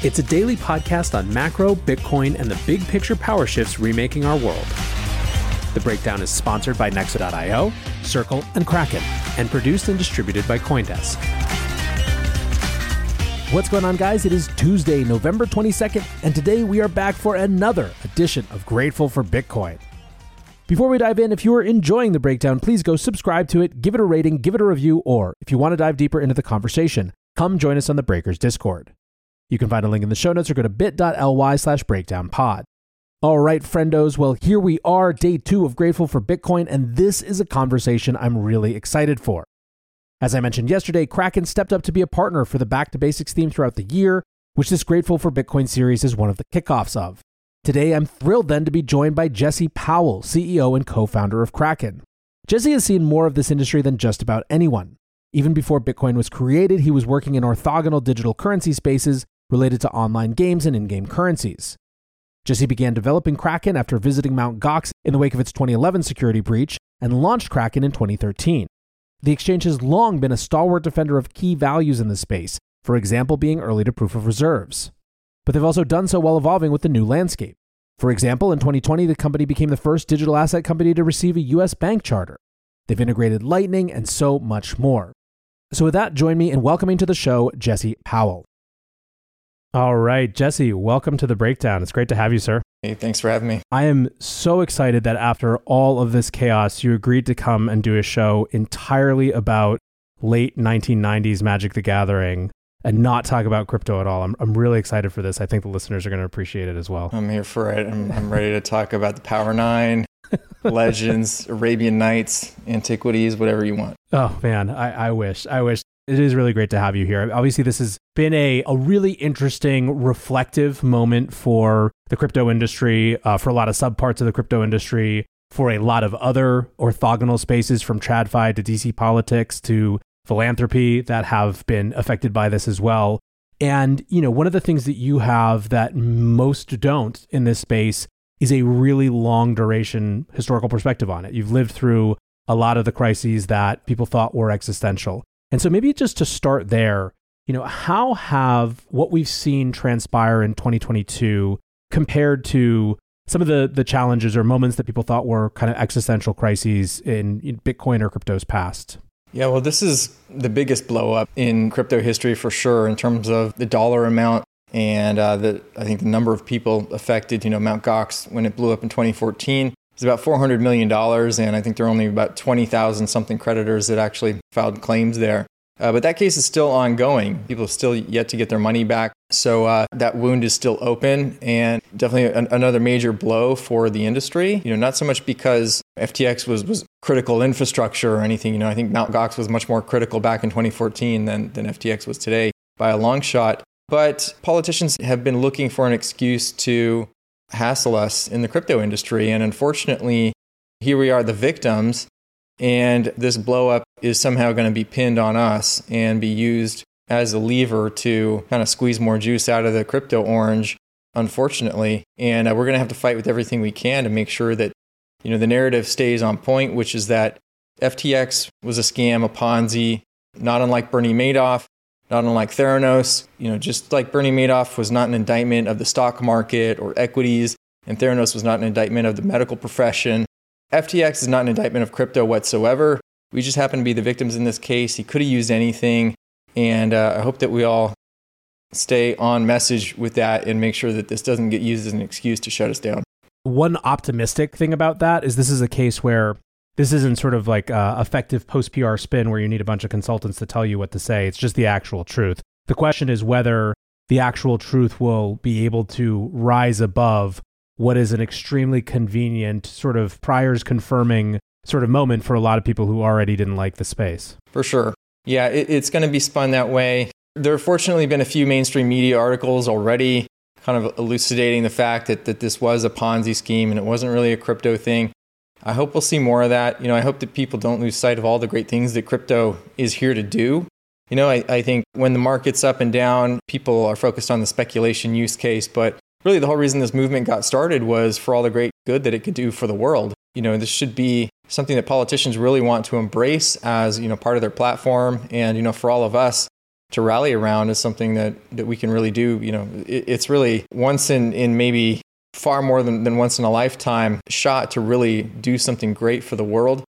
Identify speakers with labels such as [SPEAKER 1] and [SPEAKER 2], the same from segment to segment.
[SPEAKER 1] It's a daily podcast on macro, Bitcoin, and the big picture power shifts remaking our world. The Breakdown is sponsored by Nexo.io, Circle, and Kraken, and produced and distributed by Coindesk.
[SPEAKER 2] What's going on, guys? It is Tuesday, November 22nd, and today we are back for another edition of Grateful for Bitcoin. Before we dive in, if you are enjoying the breakdown, please go subscribe to it, give it a rating, give it a review, or if you want to dive deeper into the conversation, come join us on the Breakers Discord. You can find a link in the show notes or go to bit.ly slash breakdownpod. All right, friendos. Well, here we are, day two of Grateful for Bitcoin, and this is a conversation I'm really excited for. As I mentioned yesterday, Kraken stepped up to be a partner for the Back to Basics theme throughout the year, which this Grateful for Bitcoin series is one of the kickoffs of. Today, I'm thrilled then to be joined by Jesse Powell, CEO and co founder of Kraken. Jesse has seen more of this industry than just about anyone. Even before Bitcoin was created, he was working in orthogonal digital currency spaces related to online games and in game currencies. Jesse began developing Kraken after visiting Mt. Gox in the wake of its 2011 security breach and launched Kraken in 2013. The exchange has long been a stalwart defender of key values in the space, for example, being early to proof of reserves but they've also done so while evolving with the new landscape. For example, in 2020, the company became the first digital asset company to receive a US bank charter. They've integrated Lightning and so much more. So, with that, join me in welcoming to the show Jesse Powell.
[SPEAKER 1] All right, Jesse, welcome to the breakdown. It's great to have you, sir.
[SPEAKER 3] Hey, thanks for having me.
[SPEAKER 1] I am so excited that after all of this chaos, you agreed to come and do a show entirely about late 1990s Magic the Gathering and not talk about crypto at all. I'm, I'm really excited for this. I think the listeners are going to appreciate it as well.
[SPEAKER 3] I'm here for it. I'm, I'm ready to talk about the Power Nine, legends, Arabian Nights, antiquities, whatever you want.
[SPEAKER 1] Oh, man. I, I wish. I wish. It is really great to have you here. Obviously, this has been a, a really interesting, reflective moment for the crypto industry, uh, for a lot of subparts of the crypto industry, for a lot of other orthogonal spaces from TradFi to DC politics to philanthropy that have been affected by this as well. And, you know, one of the things that you have that most don't in this space is a really long duration historical perspective on it. You've lived through a lot of the crises that people thought were existential. And so maybe just to start there, you know, how have what we've seen transpire in 2022 compared to some of the the challenges or moments that people thought were kind of existential crises in, in Bitcoin or crypto's past?
[SPEAKER 3] Yeah, well, this is the biggest blow up in crypto history for sure in terms of the dollar amount and uh, the I think the number of people affected. You know, Mt. Gox when it blew up in 2014 is about 400 million dollars, and I think there are only about 20,000 something creditors that actually filed claims there. Uh, but that case is still ongoing. People have still yet to get their money back. So uh, that wound is still open and definitely an, another major blow for the industry. You know, not so much because FTX was, was critical infrastructure or anything. You know, I think Mt. Gox was much more critical back in 2014 than, than FTX was today by a long shot. But politicians have been looking for an excuse to hassle us in the crypto industry. And unfortunately, here we are, the victims and this blow up is somehow going to be pinned on us and be used as a lever to kind of squeeze more juice out of the crypto orange unfortunately. And uh, we're going to have to fight with everything we can to make sure that, you know, the narrative stays on point, which is that FTX was a scam, a Ponzi, not unlike Bernie Madoff, not unlike Theranos. You know, just like Bernie Madoff was not an indictment of the stock market or equities, and Theranos was not an indictment of the medical profession. FTX is not an indictment of crypto whatsoever. We just happen to be the victims in this case. He could have used anything. And uh, I hope that we all stay on message with that and make sure that this doesn't get used as an excuse to shut us down.
[SPEAKER 1] One optimistic thing about that is this is a case where this isn't sort of like uh, effective post PR spin where you need a bunch of consultants to tell you what to say. It's just the actual truth. The question is whether the actual truth will be able to rise above what is an extremely convenient sort of priors confirming sort of moment for a lot of people who already didn't like the space.
[SPEAKER 3] For sure. Yeah, it, it's going to be spun that way. There have fortunately been a few mainstream media articles already kind of elucidating the fact that, that this was a Ponzi scheme and it wasn't really a crypto thing. I hope we'll see more of that. You know, I hope that people don't lose sight of all the great things that crypto is here to do. You know, I, I think when the market's up and down, people are focused on the speculation use case, but really the whole reason this movement got started was for all the great good that it could do for the world. You know, this should be something that politicians really want to embrace as, you know, part of their platform and, you know, for all of us to rally around is something that, that we can really do. You know, it, it's really once in, in maybe far more than, than once in a lifetime shot to really do something great for the world.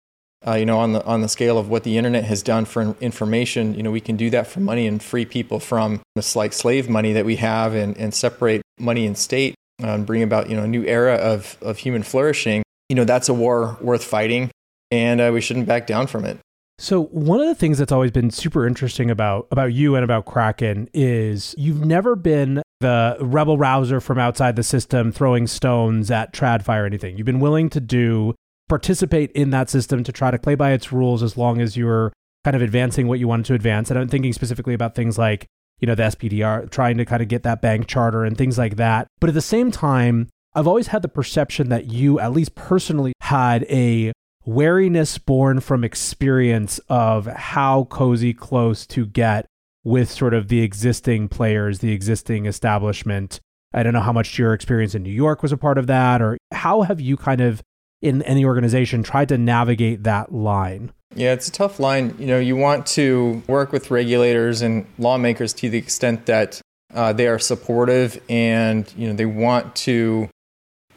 [SPEAKER 3] Uh, you know, on the on the scale of what the internet has done for information, you know, we can do that for money and free people from this like slave money that we have, and, and separate money and state, uh, and bring about you know a new era of of human flourishing. You know, that's a war worth fighting, and uh, we shouldn't back down from it.
[SPEAKER 1] So one of the things that's always been super interesting about about you and about Kraken is you've never been the rebel rouser from outside the system throwing stones at TradFi or anything. You've been willing to do participate in that system to try to play by its rules as long as you're kind of advancing what you wanted to advance. And I'm thinking specifically about things like, you know, the SPDI, trying to kind of get that bank charter and things like that. But at the same time, I've always had the perception that you, at least personally, had a wariness born from experience of how cozy close to get with sort of the existing players, the existing establishment. I don't know how much your experience in New York was a part of that, or how have you kind of in any organization tried to navigate that line?
[SPEAKER 3] Yeah, it's a tough line. You know, you want to work with regulators and lawmakers to the extent that uh, they are supportive and you know they want to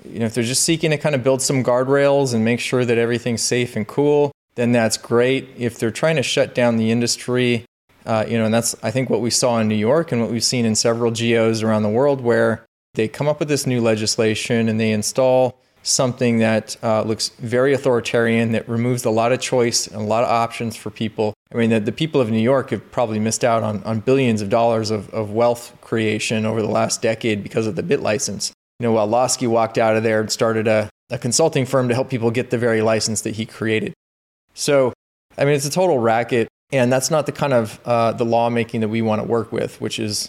[SPEAKER 3] you know, if they're just seeking to kind of build some guardrails and make sure that everything's safe and cool, then that's great. If they're trying to shut down the industry, uh, you know, and that's I think what we saw in New York and what we've seen in several geos around the world, where they come up with this new legislation and they install something that uh, looks very authoritarian, that removes a lot of choice and a lot of options for people. I mean, the, the people of New York have probably missed out on, on billions of dollars of, of wealth creation over the last decade because of the BitLicense you know, while Lawsky walked out of there and started a, a consulting firm to help people get the very license that he created. So, I mean, it's a total racket. And that's not the kind of uh, the lawmaking that we want to work with, which is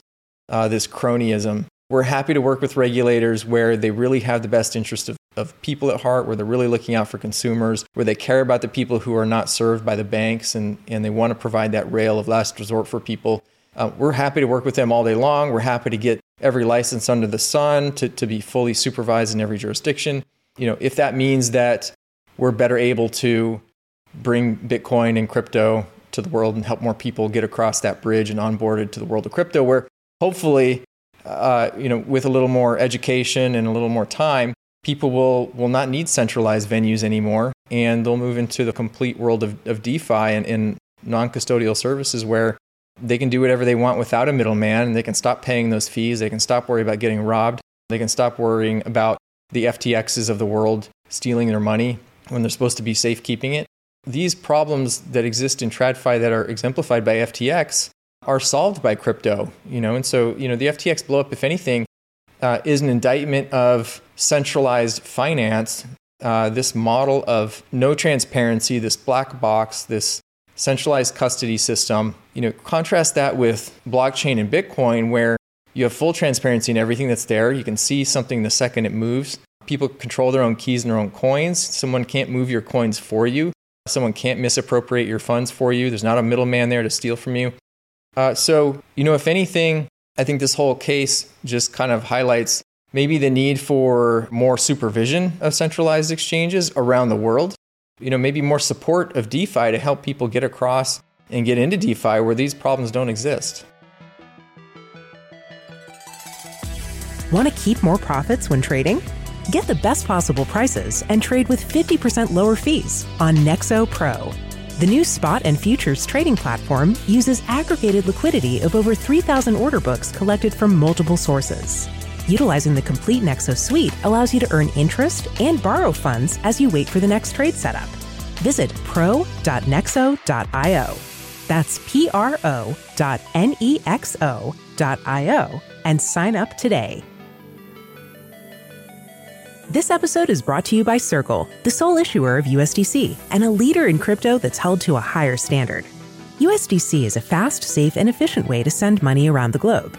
[SPEAKER 3] uh, this cronyism. We're happy to work with regulators where they really have the best interest of, of people at heart, where they're really looking out for consumers, where they care about the people who are not served by the banks, and, and they want to provide that rail of last resort for people. Uh, we're happy to work with them all day long. We're happy to get every license under the sun to, to be fully supervised in every jurisdiction. You know, if that means that we're better able to bring Bitcoin and crypto to the world and help more people get across that bridge and onboarded to the world of crypto, where hopefully, uh, you know, with a little more education and a little more time, people will, will not need centralized venues anymore and they'll move into the complete world of, of DeFi and, and non custodial services where they can do whatever they want without a middleman and they can stop paying those fees. They can stop worrying about getting robbed. They can stop worrying about the FTXs of the world stealing their money when they're supposed to be safekeeping it. These problems that exist in TradFi that are exemplified by FTX are solved by crypto, you know, and so, you know, the FTX blowup, if anything, uh, is an indictment of centralized finance. Uh, this model of no transparency, this black box, this centralized custody system. You know, contrast that with blockchain and Bitcoin, where you have full transparency in everything that's there. You can see something the second it moves. People control their own keys and their own coins. Someone can't move your coins for you. Someone can't misappropriate your funds for you. There's not a middleman there to steal from you. Uh, so, you know, if anything, I think this whole case just kind of highlights maybe the need for more supervision of centralized exchanges around the world. You know, maybe more support of DeFi to help people get across and get into DeFi where these problems don't exist.
[SPEAKER 4] Want to keep more profits when trading? Get the best possible prices and trade with 50% lower fees on Nexo Pro. The new spot and futures trading platform uses aggregated liquidity of over 3,000 order books collected from multiple sources. Utilizing the complete Nexo suite allows you to earn interest and borrow funds as you wait for the next trade setup. Visit pro.nexo.io. That's P R O dot N E X O dot I O and sign up today. This episode is brought to you by Circle, the sole issuer of USDC and a leader in crypto that's held to a higher standard. USDC is a fast, safe, and efficient way to send money around the globe.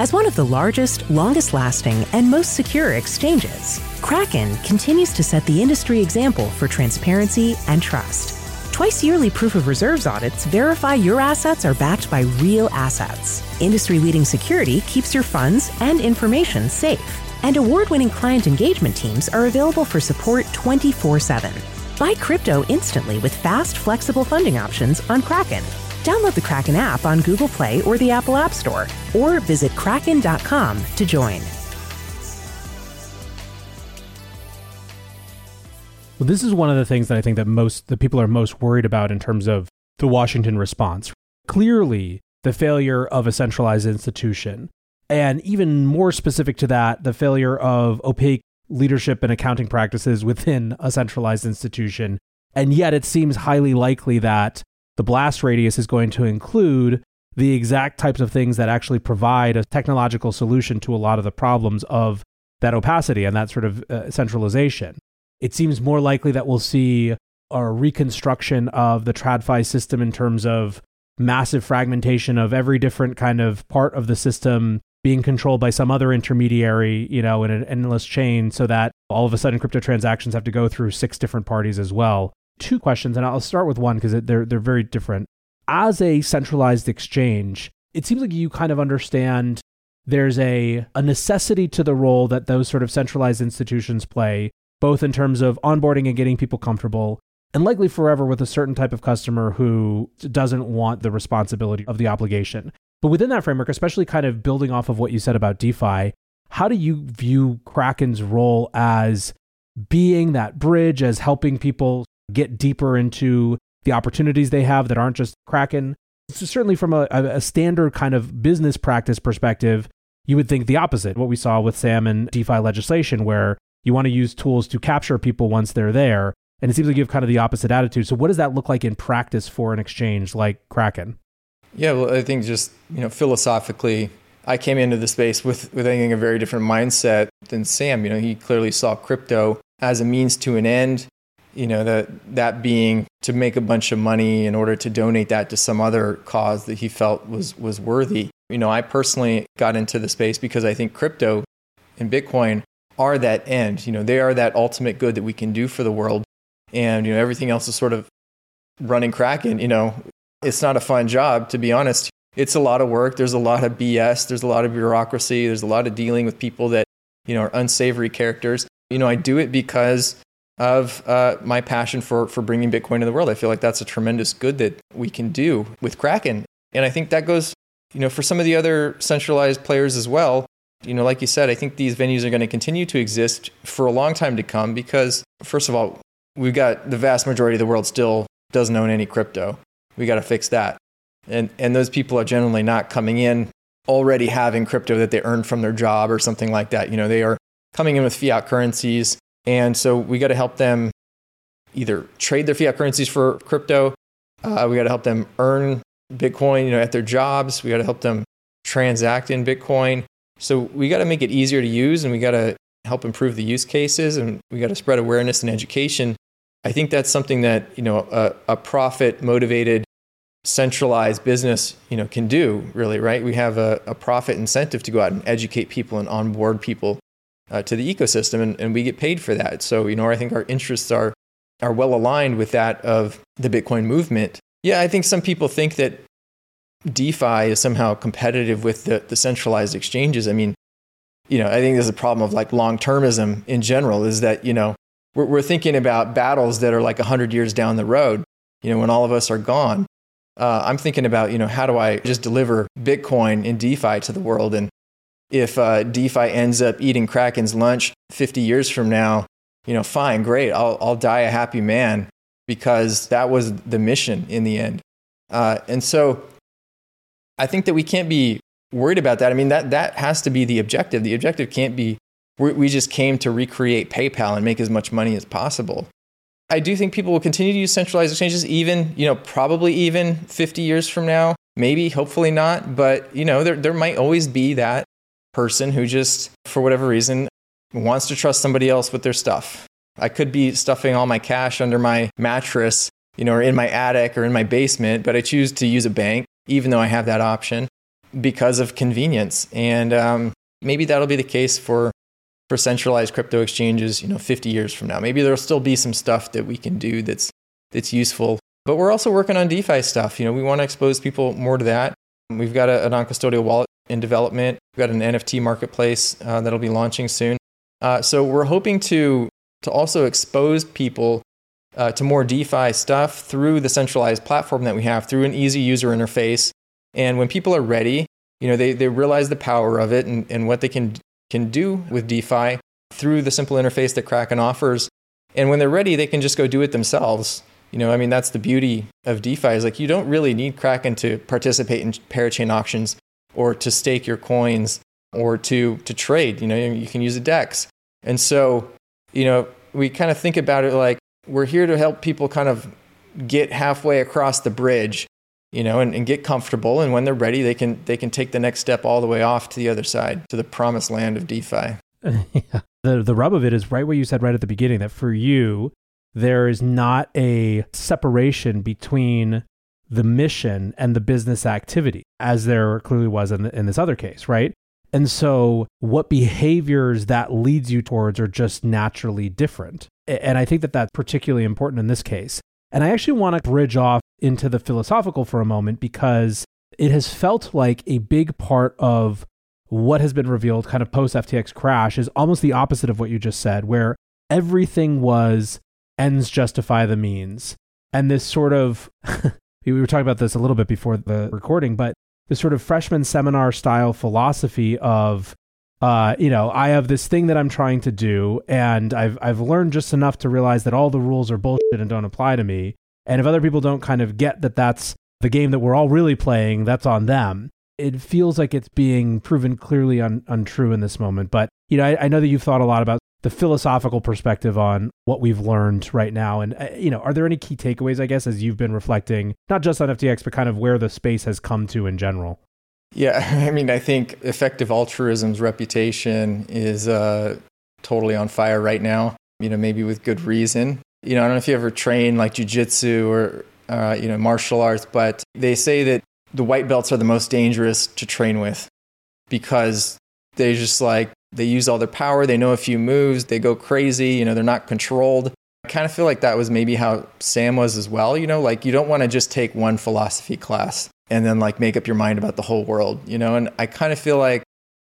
[SPEAKER 4] As one of the largest, longest lasting, and most secure exchanges, Kraken continues to set the industry example for transparency and trust. Twice yearly proof of reserves audits verify your assets are backed by real assets. Industry leading security keeps your funds and information safe. And award winning client engagement teams are available for support 24 7. Buy crypto instantly with fast, flexible funding options on Kraken. Download the Kraken app on Google Play or the Apple App Store, or visit kraken.com to join.
[SPEAKER 1] Well, this is one of the things that I think that most the people are most worried about in terms of the Washington response. Clearly, the failure of a centralized institution, and even more specific to that, the failure of opaque leadership and accounting practices within a centralized institution. And yet it seems highly likely that the blast radius is going to include the exact types of things that actually provide a technological solution to a lot of the problems of that opacity and that sort of uh, centralization. It seems more likely that we'll see a reconstruction of the TradFi system in terms of massive fragmentation of every different kind of part of the system being controlled by some other intermediary, you know, in an endless chain so that all of a sudden crypto transactions have to go through six different parties as well. Two questions, and I'll start with one because they're, they're very different. As a centralized exchange, it seems like you kind of understand there's a, a necessity to the role that those sort of centralized institutions play, both in terms of onboarding and getting people comfortable, and likely forever with a certain type of customer who doesn't want the responsibility of the obligation. But within that framework, especially kind of building off of what you said about DeFi, how do you view Kraken's role as being that bridge, as helping people get deeper into the opportunities they have that aren't just Kraken? So certainly, from a, a standard kind of business practice perspective, you would think the opposite. What we saw with Sam and DeFi legislation, where you want to use tools to capture people once they're there. And it seems like you have kind of the opposite attitude. So, what does that look like in practice for an exchange like Kraken?
[SPEAKER 3] Yeah, well, I think just you know philosophically, I came into the space with with I a very different mindset than Sam. You know, he clearly saw crypto as a means to an end. You know that that being to make a bunch of money in order to donate that to some other cause that he felt was was worthy. You know, I personally got into the space because I think crypto and Bitcoin are that end. You know, they are that ultimate good that we can do for the world, and you know everything else is sort of running Kraken. You know, it's not a fun job, to be honest. It's a lot of work. There's a lot of BS. There's a lot of bureaucracy. There's a lot of dealing with people that, you know, are unsavory characters. You know, I do it because of uh, my passion for, for bringing Bitcoin to the world. I feel like that's a tremendous good that we can do with Kraken. And I think that goes, you know, for some of the other centralized players as well. You know, like you said, I think these venues are going to continue to exist for a long time to come because, first of all, we've got the vast majority of the world still doesn't own any crypto. We got to fix that. And, and those people are generally not coming in already having crypto that they earned from their job or something like that. You know, they are coming in with fiat currencies. And so we got to help them either trade their fiat currencies for crypto. Uh, we got to help them earn Bitcoin, you know, at their jobs. We got to help them transact in Bitcoin. So we got to make it easier to use and we got to help improve the use cases and we got to spread awareness and education I think that's something that, you know, a, a profit motivated centralized business, you know, can do really, right? We have a, a profit incentive to go out and educate people and onboard people uh, to the ecosystem and, and we get paid for that. So, you know, I think our interests are, are well aligned with that of the Bitcoin movement. Yeah, I think some people think that DeFi is somehow competitive with the, the centralized exchanges. I mean, you know, I think there's a problem of like long termism in general is that, you know, we're, we're thinking about battles that are like 100 years down the road, you know, when all of us are gone. Uh, I'm thinking about, you know, how do I just deliver Bitcoin in DeFi to the world? And if uh, DeFi ends up eating Kraken's lunch 50 years from now, you know, fine, great. I'll, I'll die a happy man because that was the mission in the end. Uh, and so I think that we can't be worried about that. I mean, that, that has to be the objective. The objective can't be we just came to recreate PayPal and make as much money as possible. I do think people will continue to use centralized exchanges, even, you know, probably even 50 years from now. Maybe, hopefully not. But, you know, there, there might always be that person who just, for whatever reason, wants to trust somebody else with their stuff. I could be stuffing all my cash under my mattress, you know, or in my attic or in my basement, but I choose to use a bank even though I have that option because of convenience. And um, maybe that'll be the case for for centralized crypto exchanges, you know, 50 years from now. Maybe there'll still be some stuff that we can do that's that's useful. But we're also working on DeFi stuff. You know, we want to expose people more to that. We've got a, a non-custodial wallet in development. We've got an NFT marketplace uh, that'll be launching soon. Uh, so we're hoping to to also expose people uh, to more DeFi stuff through the centralized platform that we have, through an easy user interface. And when people are ready, you know, they, they realize the power of it and, and what they can, can do with DeFi through the simple interface that Kraken offers. And when they're ready, they can just go do it themselves. You know, I mean, that's the beauty of DeFi is like you don't really need Kraken to participate in parachain auctions or to stake your coins or to, to trade. You know, you can use a DEX. And so, you know, we kind of think about it like we're here to help people kind of get halfway across the bridge, you know, and, and get comfortable. And when they're ready, they can they can take the next step all the way off to the other side, to the promised land of DeFi.
[SPEAKER 1] The the rub of it is right what you said right at the beginning that for you, there is not a separation between the mission and the business activity, as there clearly was in, in this other case, right? And so, what behaviors that leads you towards are just naturally different. And I think that that's particularly important in this case. And I actually want to bridge off into the philosophical for a moment because it has felt like a big part of what has been revealed kind of post FTX crash is almost the opposite of what you just said, where everything was ends justify the means. And this sort of, we were talking about this a little bit before the recording, but this sort of freshman seminar style philosophy of uh, you know, I have this thing that I'm trying to do, and I've I've learned just enough to realize that all the rules are bullshit and don't apply to me. And if other people don't kind of get that that's the game that we're all really playing, that's on them. It feels like it's being proven clearly un- untrue in this moment. But you know, I, I know that you've thought a lot about the philosophical perspective on what we've learned right now. And, uh, you know, are there any key takeaways, I guess, as you've been reflecting, not just on FTX, but kind of where the space has come to in general?
[SPEAKER 3] Yeah, I mean, I think effective altruism's reputation is uh, totally on fire right now, you know, maybe with good reason. You know, I don't know if you ever train like jujitsu or, uh, you know, martial arts, but they say that the white belts are the most dangerous to train with because they just like they use all their power. They know a few moves. They go crazy. You know, they're not controlled. I kind of feel like that was maybe how Sam was as well. You know, like you don't want to just take one philosophy class and then like make up your mind about the whole world, you know? And I kind of feel like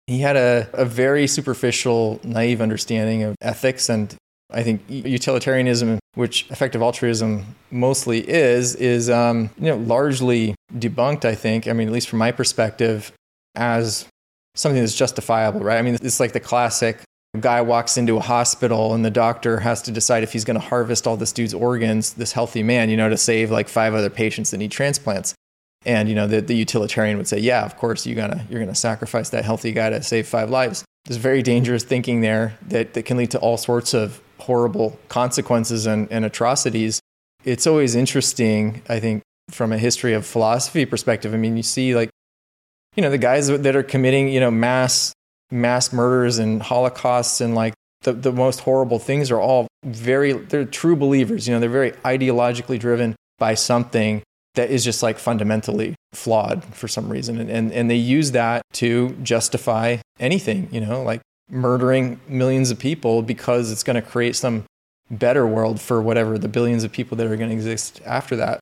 [SPEAKER 3] he had a, a very superficial, naive understanding of ethics. And I think utilitarianism, which effective altruism mostly is, is, um, you know, largely debunked, I think. I mean, at least from my perspective, as something that's justifiable, right? I mean, it's like the classic guy walks into a hospital and the doctor has to decide if he's going to harvest all this dude's organs, this healthy man, you know, to save like five other patients that need transplants. And you know, the, the utilitarian would say, yeah, of course you're gonna you're gonna sacrifice that healthy guy to save five lives. There's very dangerous thinking there that, that can lead to all sorts of horrible consequences and, and atrocities. It's always interesting, I think, from a history of philosophy perspective. I mean, you see like you know, the guys that are committing, you know, mass mass murders and holocausts and like the, the most horrible things are all very, they're true believers. You know, they're very ideologically driven by something that is just like fundamentally flawed for some reason. And, and, and they use that to justify anything, you know, like murdering millions of people because it's going to create some better world for whatever the billions of people that are going to exist after that.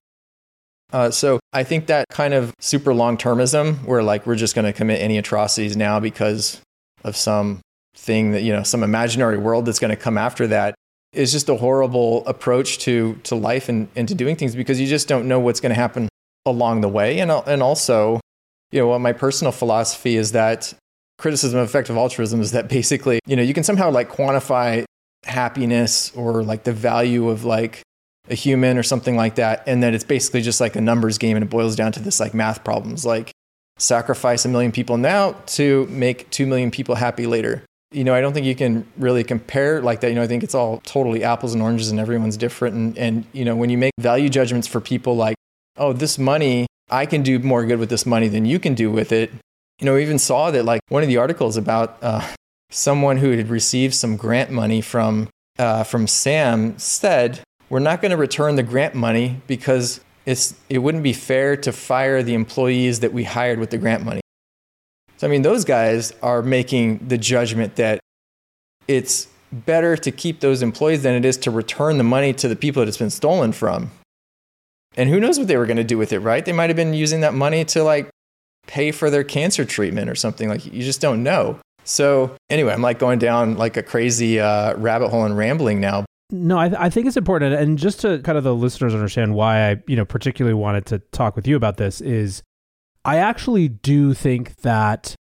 [SPEAKER 3] Uh, so I think that kind of super long termism, where like we're just going to commit any atrocities now because of some thing that you know some imaginary world that's going to come after that, is just a horrible approach to to life and, and to doing things because you just don't know what's going to happen along the way. And and also, you know, what my personal philosophy is that criticism of effective altruism is that basically, you know, you can somehow like quantify happiness or like the value of like a human or something like that. And then it's basically just like a numbers game and it boils down to this like math problems like sacrifice a million people now to make 2 million people happy later. You know, I don't think you can really compare like that. You know, I think it's all totally apples and oranges and everyone's different. And, and you know, when you make value judgments for people like, oh, this money, I can do more good with this money than you can do with it. You know, we even saw that like one of the articles about uh, someone who had received some grant money from, uh, from Sam said, we're not going to return the grant money because it's, it wouldn't be fair to fire the employees that we hired with the grant money. So, I mean, those guys are making the judgment that it's better to keep those employees than it is to return the money to the people that it's been stolen from. And who knows what they were going to do with it, right? They might have been using that money to like pay for their cancer treatment or something. Like, you just don't know. So, anyway, I'm like going down like a crazy uh, rabbit hole and rambling now.
[SPEAKER 1] No, I, th- I think it's important, and just to kind of the listeners understand why I, you know, particularly wanted to talk with you about this is, I actually do think that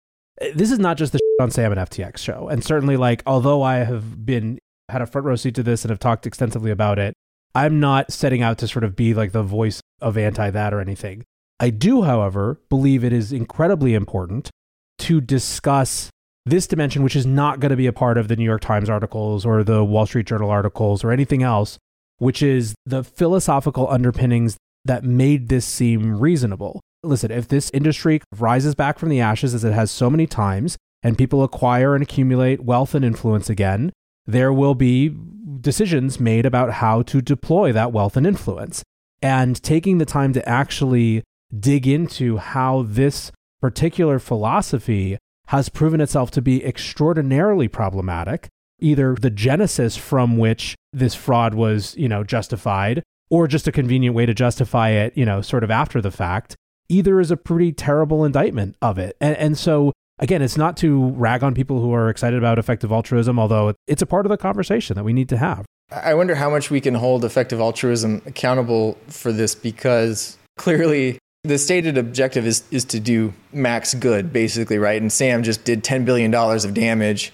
[SPEAKER 1] eh, this is not just the on Sam and FTX show, and certainly like although I have been had a front row seat to this and have talked extensively about it, I'm not setting out to sort of be like the voice of anti that or anything. I do, however, believe it is incredibly important to discuss this dimension, which is not going to be a part of the New York Times articles or the Wall Street Journal articles or anything else, which is the philosophical underpinnings that made this seem reasonable. Listen, if this industry rises back from the ashes as it has so many times, and people acquire and accumulate wealth and influence again, there will be decisions made about how to deploy that wealth and influence. And taking the time to actually dig into how this particular philosophy has proven itself to be extraordinarily problematic, either the genesis from which this fraud was, you know, justified or just a convenient way to justify it, you know, sort of after the fact, either is a pretty terrible indictment of it. And, and so, again, it's not to rag on people who are excited about effective altruism, although it's a part of the conversation that we need to have.
[SPEAKER 3] I wonder how much we can hold effective altruism accountable for this because clearly the stated objective is is to do max good, basically, right? And Sam just did ten billion dollars of damage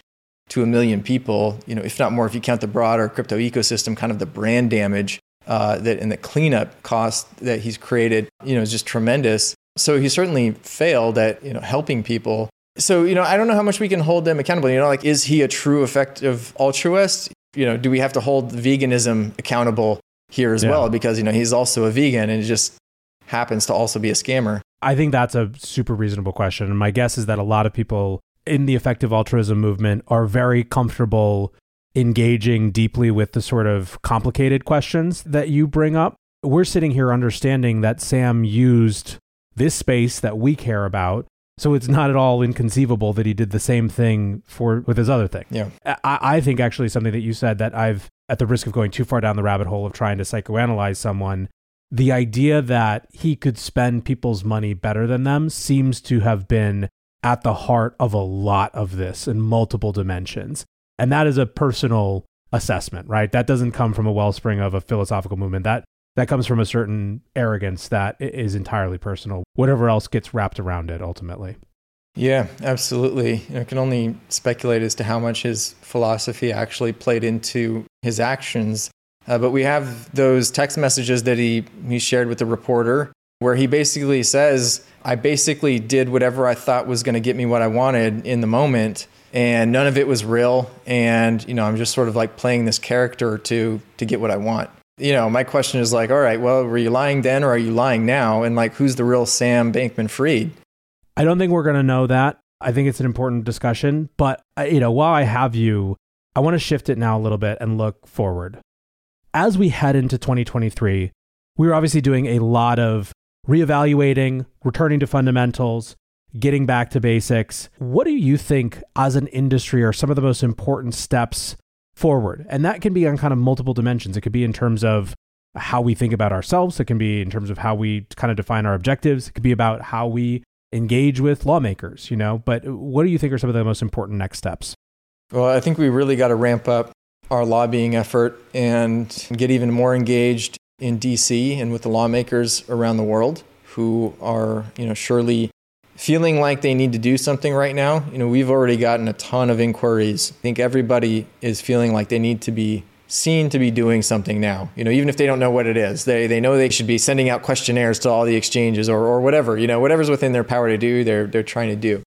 [SPEAKER 3] to a million people, you know, if not more, if you count the broader crypto ecosystem, kind of the brand damage uh, that and the cleanup cost that he's created, you know, is just tremendous. So he certainly failed at you know helping people. So you know, I don't know how much we can hold them accountable. You know, like is he a true effective altruist? You know, do we have to hold veganism accountable here as yeah. well? Because you know he's also a vegan, and just happens to also be a scammer?
[SPEAKER 1] I think that's a super reasonable question. And my guess is that a lot of people in the effective altruism movement are very comfortable engaging deeply with the sort of complicated questions that you bring up. We're sitting here understanding that Sam used this space that we care about. So it's not at all inconceivable that he did the same thing for with his other thing.
[SPEAKER 3] Yeah.
[SPEAKER 1] I, I think actually something that you said that I've at the risk of going too far down the rabbit hole of trying to psychoanalyze someone the idea that he could spend people's money better than them seems to have been at the heart of a lot of this in multiple dimensions. And that is a personal assessment, right? That doesn't come from a wellspring of a philosophical movement. That that comes from a certain arrogance that is entirely personal. Whatever else gets wrapped around it ultimately.
[SPEAKER 3] Yeah, absolutely. I can only speculate as to how much his philosophy actually played into his actions. Uh, but we have those text messages that he, he shared with the reporter where he basically says, I basically did whatever I thought was going to get me what I wanted in the moment. And none of it was real. And, you know, I'm just sort of like playing this character to, to get what I want. You know, my question is like, all right, well, were you lying then or are you lying now? And like, who's the real Sam Bankman Fried?
[SPEAKER 1] I don't think we're going to know that. I think it's an important discussion. But, uh, you know, while I have you, I want to shift it now a little bit and look forward. As we head into 2023, we are obviously doing a lot of reevaluating, returning to fundamentals, getting back to basics. What do you think as an industry are some of the most important steps forward? And that can be on kind of multiple dimensions. It could be in terms of how we think about ourselves, it can be in terms of how we kind of define our objectives, it could be about how we engage with lawmakers, you know. But what do you think are some of the most important next steps?
[SPEAKER 3] Well, I think we really got to ramp up our lobbying effort and get even more engaged in DC and with the lawmakers around the world who are, you know, surely feeling like they need to do something right now. You know, we've already gotten a ton of inquiries. I think everybody is feeling like they need to be seen to be doing something now. You know, even if they don't know what it is, they, they know they should be sending out questionnaires to all the exchanges or, or whatever, you know, whatever's within their power to do, they're, they're trying to do.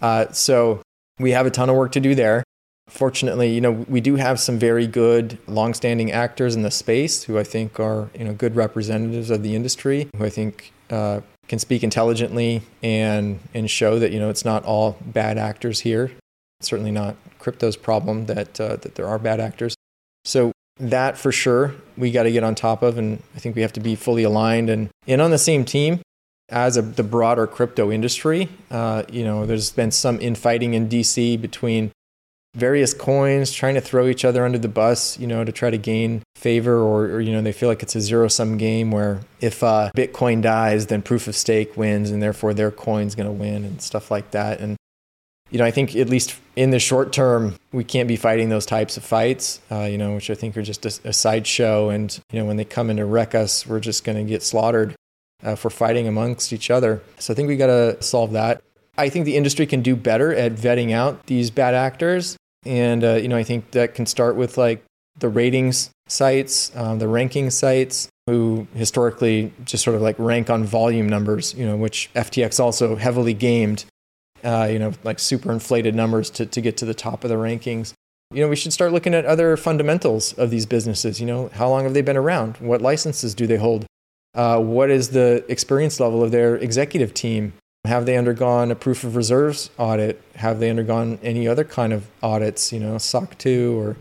[SPEAKER 3] Uh, so we have a ton of work to do there. Fortunately, you know, we do have some very good longstanding actors in the space who I think are, you know, good representatives of the industry, who I think uh, can speak intelligently and and show that you know it's not all bad actors here. It's certainly not crypto's problem that uh, that there are bad actors. So that for sure we got to get on top of, and I think we have to be fully aligned and and on the same team as a, the broader crypto industry. Uh, you know, there's been some infighting in DC between various coins, trying to throw each other under the bus, you know, to try to gain favor, or, or you know, they feel like it's a zero sum game where if uh, Bitcoin dies, then proof of stake wins, and therefore their coin's going to win, and stuff like that. And you know, I think at least in the short term, we can't be fighting those types of fights, uh, you know, which I think are just a, a sideshow. And you know, when they come in to wreck us, we're just going to get slaughtered uh, for fighting amongst each other. So I think we got to solve that. I think the industry can do better at vetting out these bad actors and, uh, you know, I think that can start with like the ratings sites, um, the ranking sites, who historically just sort of like rank on volume numbers, you know, which FTX also heavily gamed, uh, you know, like super inflated numbers to, to get to the top of the rankings. You know, we should start looking at other fundamentals of these businesses. You know, how long have they been around? What licenses do they hold? Uh, what is the experience level of their executive team? Have they undergone a proof of reserves audit? Have they undergone any other kind of audits, you know, SOC 2 or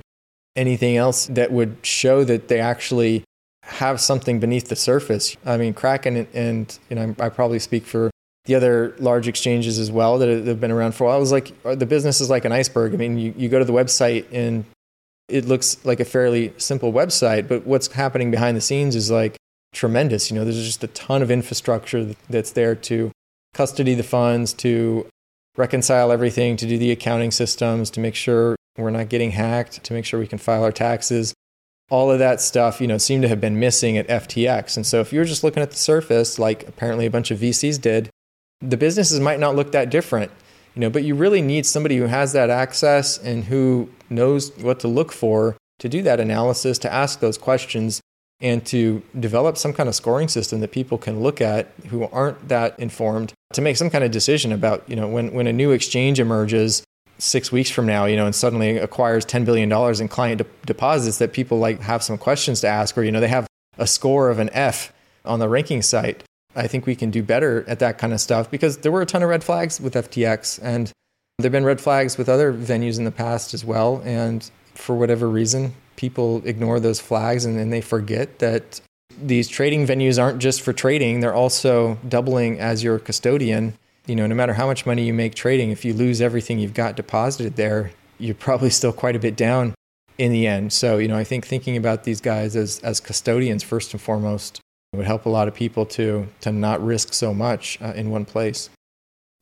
[SPEAKER 3] anything else that would show that they actually have something beneath the surface? I mean, Kraken and, and you know, I probably speak for the other large exchanges as well that have been around for a while. It was like the business is like an iceberg. I mean, you, you go to the website and it looks like a fairly simple website, but what's happening behind the scenes is like tremendous. You know, there's just a ton of infrastructure that's there to custody the funds, to reconcile everything, to do the accounting systems, to make sure we're not getting hacked, to make sure we can file our taxes. All of that stuff, you know, seemed to have been missing at FTX. And so if you're just looking at the surface, like apparently a bunch of VCs did, the businesses might not look that different. You know, but you really need somebody who has that access and who knows what to look for to do that analysis, to ask those questions, and to develop some kind of scoring system that people can look at who aren't that informed to make some kind of decision about, you know, when, when a new exchange emerges six weeks from now, you know, and suddenly acquires $10 billion in client de- deposits that people like have some questions to ask, or, you know, they have a score of an F on the ranking site. I think we can do better at that kind of stuff because there were a ton of red flags with FTX and there have been red flags with other venues in the past as well. And for whatever reason, people ignore those flags and then they forget that these trading venues aren't just for trading, they're also doubling as your custodian. You know, no matter how much money you make trading, if you lose everything you've got deposited there, you're probably still quite a bit down in the end. So, you know, I think thinking about these guys as, as custodians first and foremost would help a lot of people to, to not risk so much uh, in one place.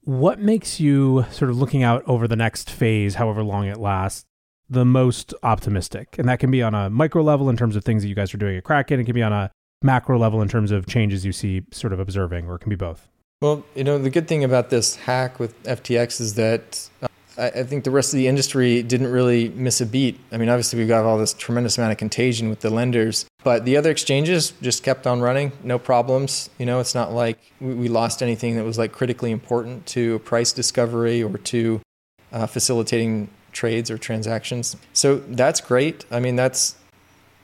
[SPEAKER 1] What makes you sort of looking out over the next phase, however long it lasts, the most optimistic? And that can be on a micro level in terms of things that you guys are doing at Kraken. It can be on a macro level in terms of changes you see sort of observing, or it can be both.
[SPEAKER 3] Well, you know, the good thing about this hack with FTX is that uh, I, think the rest of the industry didn't really miss a beat. I mean, obviously, we've got all this tremendous amount of contagion with the lenders, but the other exchanges just kept on running, no problems. You know, it's not like we lost anything that was like critically important to price discovery or to uh, facilitating trades or transactions. So that's great. I mean, that's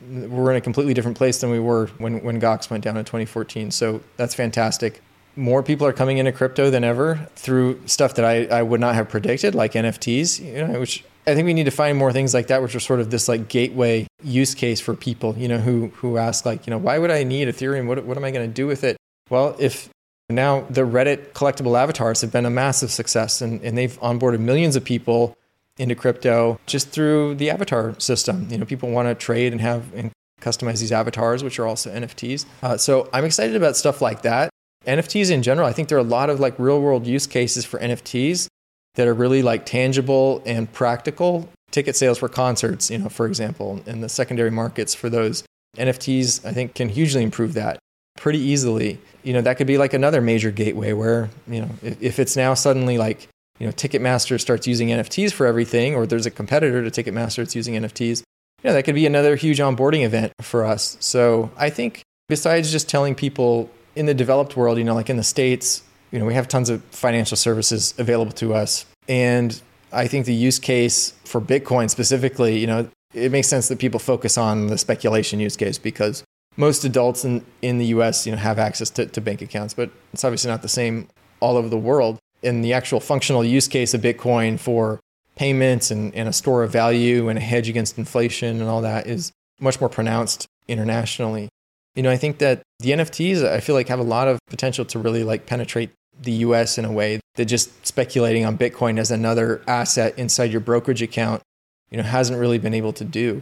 [SPEAKER 3] we're in a completely different place than we were when when Gox went down in 2014. So that's fantastic. More people are coming into crypto than ever through stuff that I, I would not have predicted, like NFTs, you know, which I think we need to find more things like that, which are sort of this like gateway use case for people, you know, who who ask like, you know, why would I need Ethereum? What what am I going to do with it? Well, if now the Reddit collectible avatars have been a massive success, and, and they've onboarded millions of people into crypto just through the avatar system. You know, people want to trade and have and customize these avatars, which are also NFTs. Uh, so I'm excited about stuff like that. NFTs in general, I think there are a lot of like real world use cases for NFTs that are really like tangible and practical. Ticket sales for concerts, you know, for example, and the secondary markets for those NFTs, I think can hugely improve that pretty easily. You know, that could be like another major gateway where, you know, if, if it's now suddenly like, you know, Ticketmaster starts using NFTs for everything, or there's a competitor to Ticketmaster that's using NFTs, you know, that could be another huge onboarding event for us. So I think besides just telling people in the developed world, you know, like in the States, you know, we have tons of financial services available to us. And I think the use case for Bitcoin specifically, you know, it makes sense that people focus on the speculation use case because most adults in, in the US, you know, have access to, to bank accounts, but it's obviously not the same all over the world. And the actual functional use case of Bitcoin for payments and, and a store of value and a hedge against inflation and all that is much more pronounced internationally. You know, I think that the NFTs, I feel like have a lot of potential to really like penetrate the US in a way that just speculating on Bitcoin as another asset inside your brokerage account, you know, hasn't really been able to do.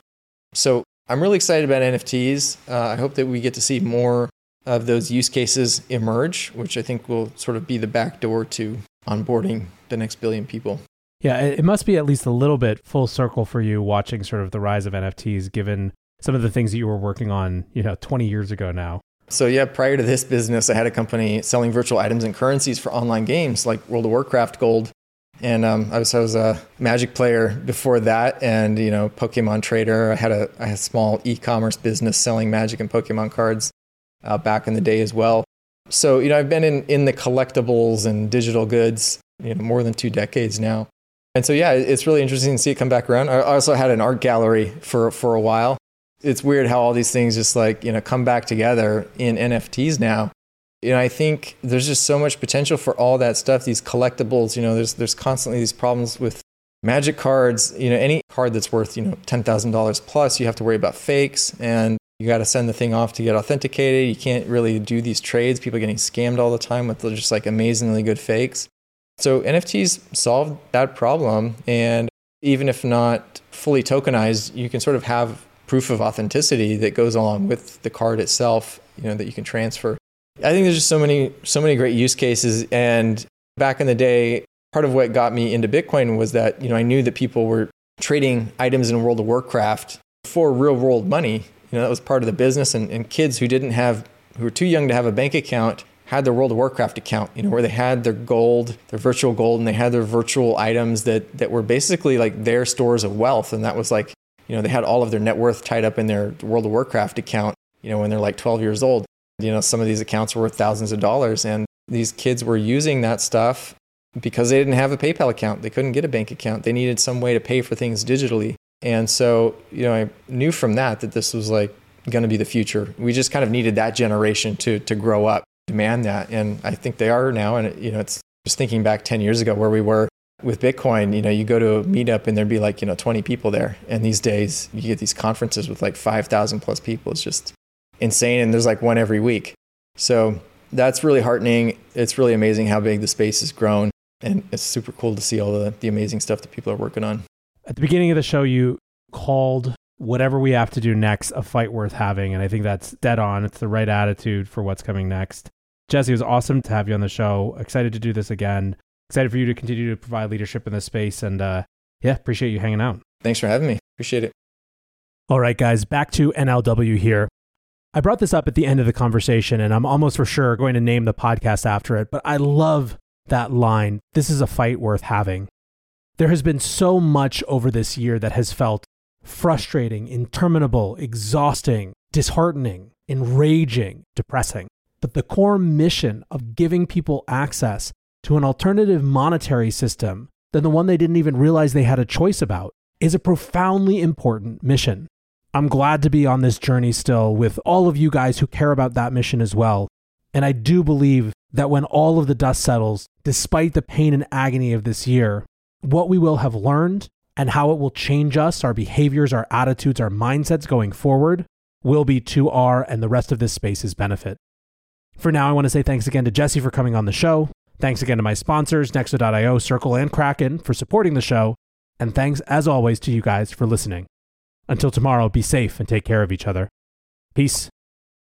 [SPEAKER 3] So I'm really excited about NFTs. Uh, I hope that we get to see more of those use cases emerge, which I think will sort of be the back door to onboarding the next billion people.
[SPEAKER 1] Yeah, it must be at least a little bit full circle for you watching sort of the rise of NFTs, given some of the things that you were working on, you know, 20 years ago now.
[SPEAKER 3] So yeah, prior to this business, I had a company selling virtual items and currencies for online games like World of Warcraft Gold, and um, I was I was a Magic player before that, and you know Pokemon trader. I had a I had a small e-commerce business selling Magic and Pokemon cards uh, back in the day as well. So you know I've been in in the collectibles and digital goods you know more than two decades now, and so yeah, it's really interesting to see it come back around. I also had an art gallery for for a while it's weird how all these things just like you know come back together in NFTs now. You know, I think there's just so much potential for all that stuff. These collectibles, you know, there's there's constantly these problems with magic cards. You know, any card that's worth you know ten thousand dollars plus, you have to worry about fakes, and you got to send the thing off to get authenticated. You can't really do these trades. People getting scammed all the time with just like amazingly good fakes. So NFTs solved that problem, and even if not fully tokenized, you can sort of have proof of authenticity that goes along with the card itself, you know, that you can transfer. I think there's just so many, so many great use cases. And back in the day, part of what got me into Bitcoin was that, you know, I knew that people were trading items in World of Warcraft for real world money. Know, that was part of the business. And, and kids who didn't have, who were too young to have a bank account had their World of Warcraft account, you know, where they had their gold, their virtual gold, and they had their virtual items that, that were basically like their stores of wealth. And that was like you know, they had all of their net worth tied up in their World of Warcraft account, you know, when they're like 12 years old. You know, some of these accounts were worth thousands of dollars. And these kids were using that stuff because they didn't have a PayPal account. They couldn't get a bank account. They needed some way to pay for things digitally. And so, you know, I knew from that that this was like going to be the future. We just kind of needed that generation to, to grow up, demand that. And I think they are now. And, you know, it's just thinking back 10 years ago where we were with Bitcoin, you know, you go to a meetup and there'd be like, you know, 20 people there. And these days you get these conferences with like 5,000 plus people. It's just insane. And there's like one every week. So that's really heartening. It's really amazing how big the space has grown. And it's super cool to see all the, the amazing stuff that people are working on.
[SPEAKER 1] At the beginning of the show, you called whatever we have to do next a fight worth having. And I think that's dead on. It's the right attitude for what's coming next. Jesse, it was awesome to have you on the show. Excited to do this again excited for you to continue to provide leadership in this space. And uh, yeah, appreciate you hanging out.
[SPEAKER 3] Thanks for having me. Appreciate it.
[SPEAKER 1] All right, guys, back to NLW here. I brought this up at the end of the conversation, and I'm almost for sure going to name the podcast after it, but I love that line. This is a fight worth having. There has been so much over this year that has felt frustrating, interminable, exhausting, disheartening, enraging, depressing. But the core mission of giving people access to an alternative monetary system than the one they didn't even realize they had a choice about is a profoundly important mission. I'm glad to be on this journey still with all of you guys who care about that mission as well. And I do believe that when all of the dust settles, despite the pain and agony of this year, what we will have learned, and how it will change us, our behaviors, our attitudes, our mindsets going forward will be to our and the rest of this space's benefit. For now, I want to say thanks again to Jesse for coming on the show. Thanks again to my sponsors, Nexo.io, Circle, and Kraken for supporting the show. And thanks, as always, to you guys for listening. Until tomorrow, be safe and take care of each other. Peace.